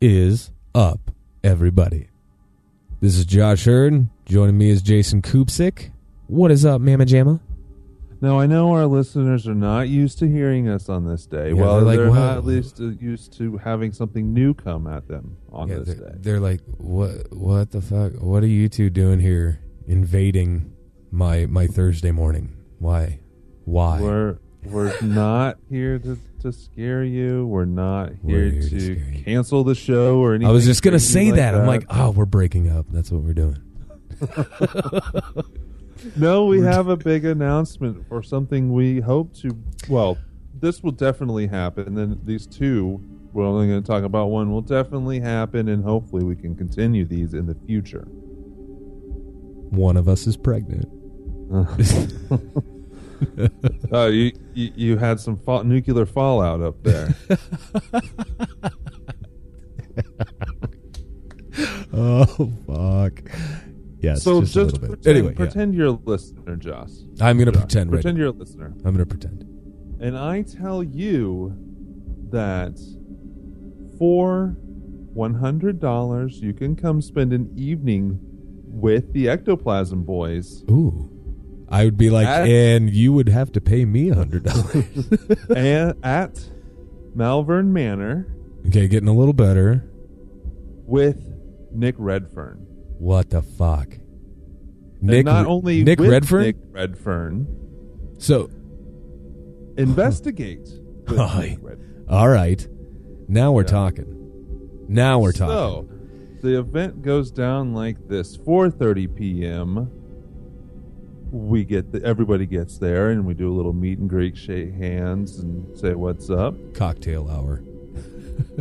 Is up, everybody? This is Josh Hurd. Joining me is Jason Koopsick. What is up, Mama Jamma? Now I know our listeners are not used to hearing us on this day. Yeah, well, they're like, they're not at least used to having something new come at them on Yeah, this they're, day. they're like, what? What the fuck? What are you two doing here, invading my my Thursday morning? Why? Why? We're we're not here to, to scare you. We're not We're here, here to to, cancel the show or anything. I was just gonna say like that. I'm like, oh, we're breaking up. That's what we're doing. no, we have a big announcement for something we hope to. Well, this will definitely happen. And then these two, we're only going to talk about one, will definitely happen, and hopefully we can continue these in the future. One of us is pregnant. Uh, you, you you had some fa- nuclear fallout up there. oh fuck. Yes. so just, just, a little bit. pretend, anyway, yeah. pretend you're a listener, Josh. I'm gonna Josh, pretend. Right Pretend now. you're a listener, I'm gonna pretend. and I tell you that for one hundred dollars, you can come spend an evening with the Ectoplasm Boys Ooh. I would be like, At- and you would have to pay me a hundred dollars. and at Malvern Manor okay, getting a little better. with Nick Redfern. What the fuck? and Nick, not only Nick with Redfern. Nick Redfern, So, investigate. with Oh, Nick Redfern. all right, now we're Yeah. talking. Now we're talking. So, the event goes down like this: 4:30 p.m. We get the, everybody gets there, and we do a little meet and greet, shake hands, and say what's up. Cocktail hour.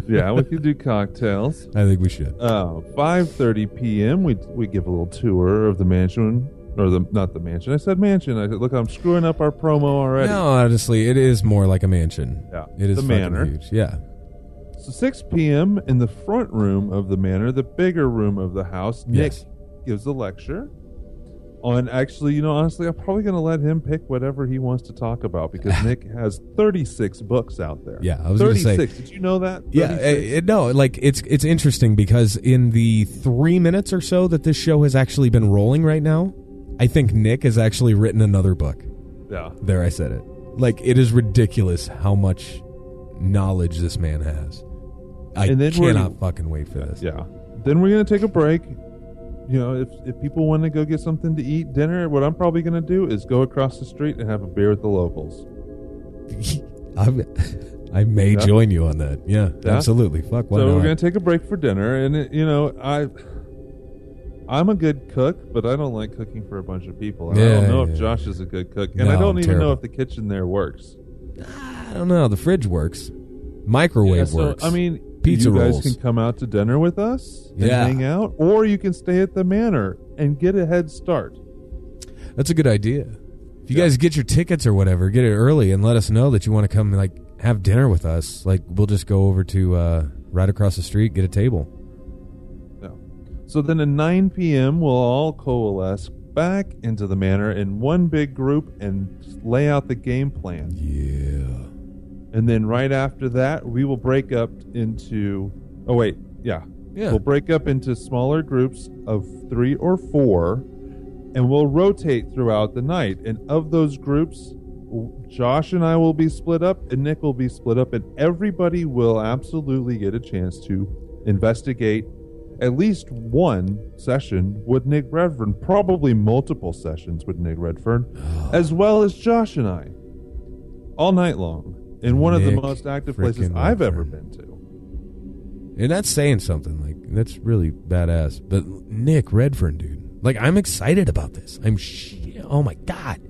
Yeah, we can do cocktails. I think we should. Uh, 5:30 p.m. We we give a little tour of the mansion, or the not the mansion. I said mansion. I said, look, I'm screwing up our promo already. No, honestly, it is more like a mansion. Yeah, It is the manor. huge. Yeah. So 6 p.m. in the front room of the manor, the bigger room of the house, Nick Yes. gives a lecture on actually, you know, honestly, I'm probably going to let him pick whatever he wants to talk about because Nick has 36 books out there. Yeah, I was gonna say- 36. Did you know that? Yeah, 36? uh, uh, no, like it's it's interesting because in the three minutes or so that this show has actually been rolling right now, I think Nick has actually written another book. yeah. There, I said it. Like it is ridiculous how much knowledge this man has. I And then cannot fucking wait for this. Yeah. Then we're going to take a break. You know, if, if people want to go get something to eat, dinner, what I'm probably going to do is go across the street and have a beer with the locals. I'm, I may Yeah. join you on that. Yeah, Yeah. absolutely. Fuck. So not? we're going to take a break for dinner, and it, you know, I, I'm a good cook, but I don't like cooking for a bunch of people. And I don't know yeah, if Josh is a good cook, and I don't I'm even know if the kitchen there works. I don't know. The fridge works. Microwave Yeah, so, works. I mean, Pizza you guys rolls. can come out to dinner with us and Yeah. hang out, or you can stay at the manor and get a head start. That's a good idea. If you Yeah. guys get your tickets or whatever, get it early and let us know that you want to come like have dinner with us. Like we'll just go over to uh, right across the street, get a table. No. So then at 9 p.m., we'll all coalesce back into the manor in one big group and lay out the game plan. Yeah. And then right after that, we will break up into. Oh, wait. Yeah. Yeah. We'll break up into smaller groups of three or four, and we'll rotate throughout the night. And of those groups, Josh and I will be split up, and Nick will be split up, and everybody will absolutely get a chance to investigate at least one session with Nick Redfern, probably multiple sessions with Nick Redfern, oh. as well as Josh and I, all night long, in one of the most active places I've ever been to. And that's saying something. Like that's really badass. But Nick Redfern, dude. Like I'm excited about this. I'm sh- oh my god.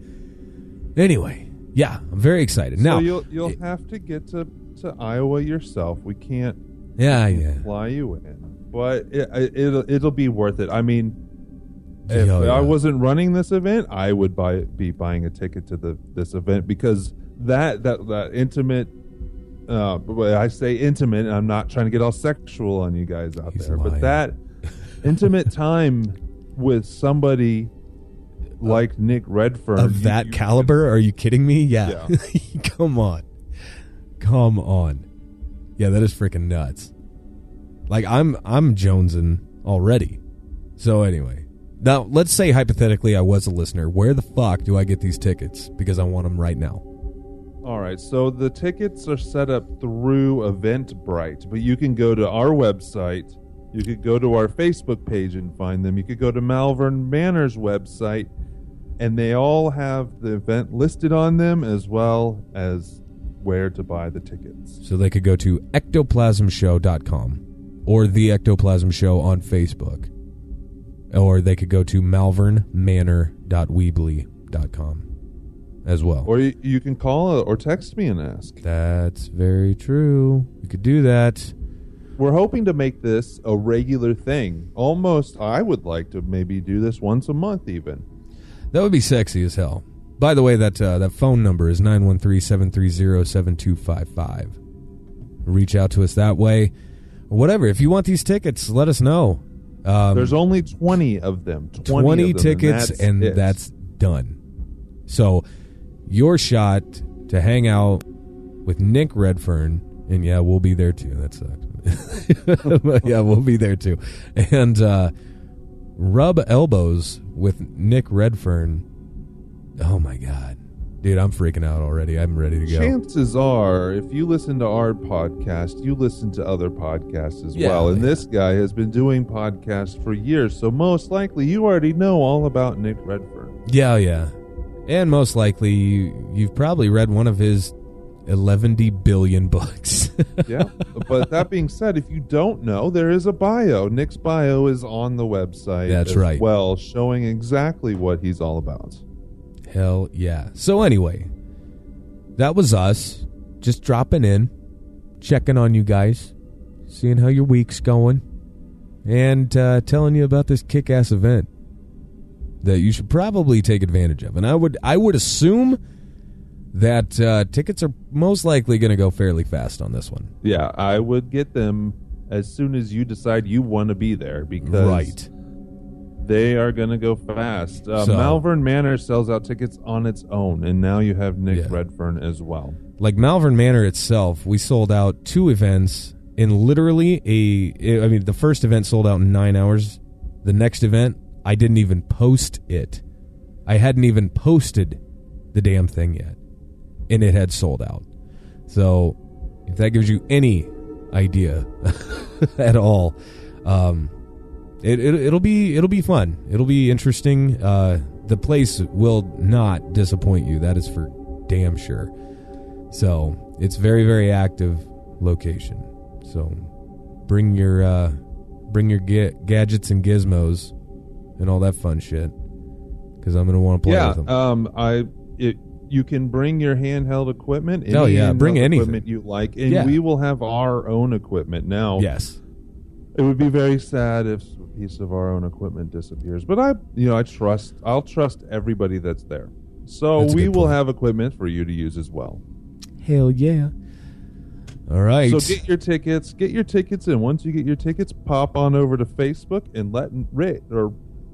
Anyway, yeah, I'm very excited. Now, you'll you'll it- have to get to, to Iowa yourself. We can't yeah, yeah. fly you in, but it, it, it'll it'll be worth it. I mean, if Yeah, oh, yeah. I wasn't running this event, I would buy be buying a ticket to the this event because that that that intimate. Uh, but I say intimate, I'm not trying to get all sexual on you guys out He's there, lying. but that intimate time with somebody like Nick Redfern of you- that you- caliber? Are you kidding me? Yeah. Yeah. Come on. Come on. Yeah, that is freaking nuts. Like I'm I'm jonesing already. So anyway, now let's say hypothetically I was a listener. Where the fuck do I get these tickets? Because I want them right now. All right, so the tickets are set up through Eventbrite, but you can go to our website. You could go to our Facebook page and find them. You could go to Malvern Manor's website, and they all have the event listed on them as well as where to buy the tickets. So they could go to ectoplasmshow.com or the Ectoplasm Show on Facebook. Or they could go to malvernmanor.weebly.com as well. Or you, you can call or text me and ask. That's very true. You could do that. We're hoping to make this a regular thing. Almost, I would like to maybe do this once a month, even. That would be sexy as hell. By the way, that uh, that phone number is 913-730-7255. Reach out to us that way. Whatever. If you want these tickets, let us know. Um, There's only 20 of them. 20, 20 of them, tickets, and and that's, that's, done. So, your shot to hang out with Nick Redfern, and yeah, we'll be there too. That sucks. But yeah, we'll be there too. And uh, rub elbows with Nick Redfern. Oh my god, dude, I'm freaking out already. I'm ready to go. Chances are, if you listen to our podcast, you listen to other podcasts as Yeah, well. And yeah. this guy has been doing podcasts for years, so most likely you already know all about Nick Redfern. Yeah, yeah. And most likely, you, you've probably read one of his 11 billion books. Yeah. but that being said, if you don't know, there is a bio. Nick's bio is on the website. That's as right. Well, showing exactly what he's all about. Hell yeah. So, anyway, that was us just dropping in, checking on you guys, seeing how your week's going, and uh, telling you about this kick ass event that you should probably take advantage of. And I would, I would assume that uh, tickets are most likely going to go fairly fast on this one. Yeah, I would get them as soon as you decide you want to be there because Right. they are going to go fast. Uh, So- Malvern Manor sells out tickets on its own, and now you have Nick Yeah. Redfern as well. like Malvern Manor itself, we sold out two events in literally a. I mean, the first event sold out in nine hours. The next event, I didn't even post it. I hadn't even posted the damn thing yet, and it had sold out. So, if that gives you any idea at all, um, it, it it'll be it'll be fun. It'll be interesting. Uh, the place will not disappoint you. That is for damn sure. So it's very very active location. So bring your uh, bring your ga- gadgets and gizmos and all that fun shit because I'm gonna want to play yeah, with them. um, I it you can bring your handheld equipment. Any Oh, yeah, bring anything. equipment you like, and Yeah. we will have our own equipment. Now, yes, it would be very sad if a piece of our own equipment disappears. But I, you know, I trust. I'll trust everybody that's there. So That's we will point. have equipment for you to use as well. hell yeah. All right. So get your tickets. Get your tickets, and once you get your tickets, pop on over to Facebook and let Rick or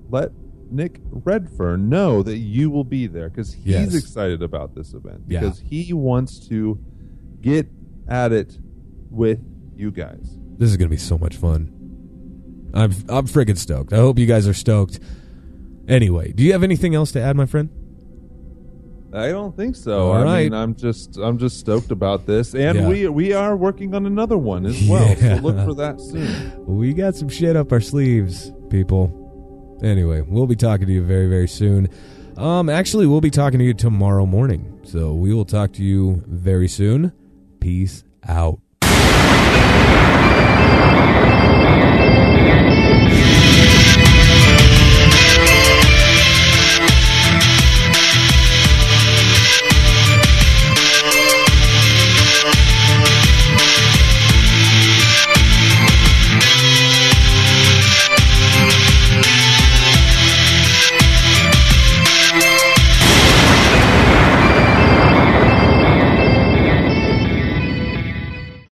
let Nick Redfern know that you will be there because he's Yes. excited about this event Yeah. because he wants to get at it with you guys. This is gonna be so much fun. I'm I'm friggin' stoked. I hope you guys are stoked. Anyway, do you have anything else to add, my friend? I don't think so. All I right. mean, I'm just I'm just stoked about this, and Yeah. we we are working on another one as well. Yeah. So look for that soon. We got some shit up our sleeves, people. Anyway, we'll be talking to you very, very soon. Um, actually, we'll be talking to you tomorrow morning. So we will talk to you very soon. Peace out.